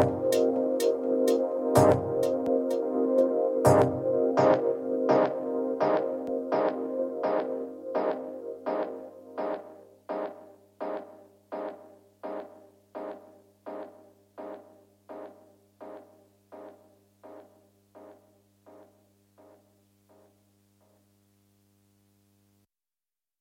you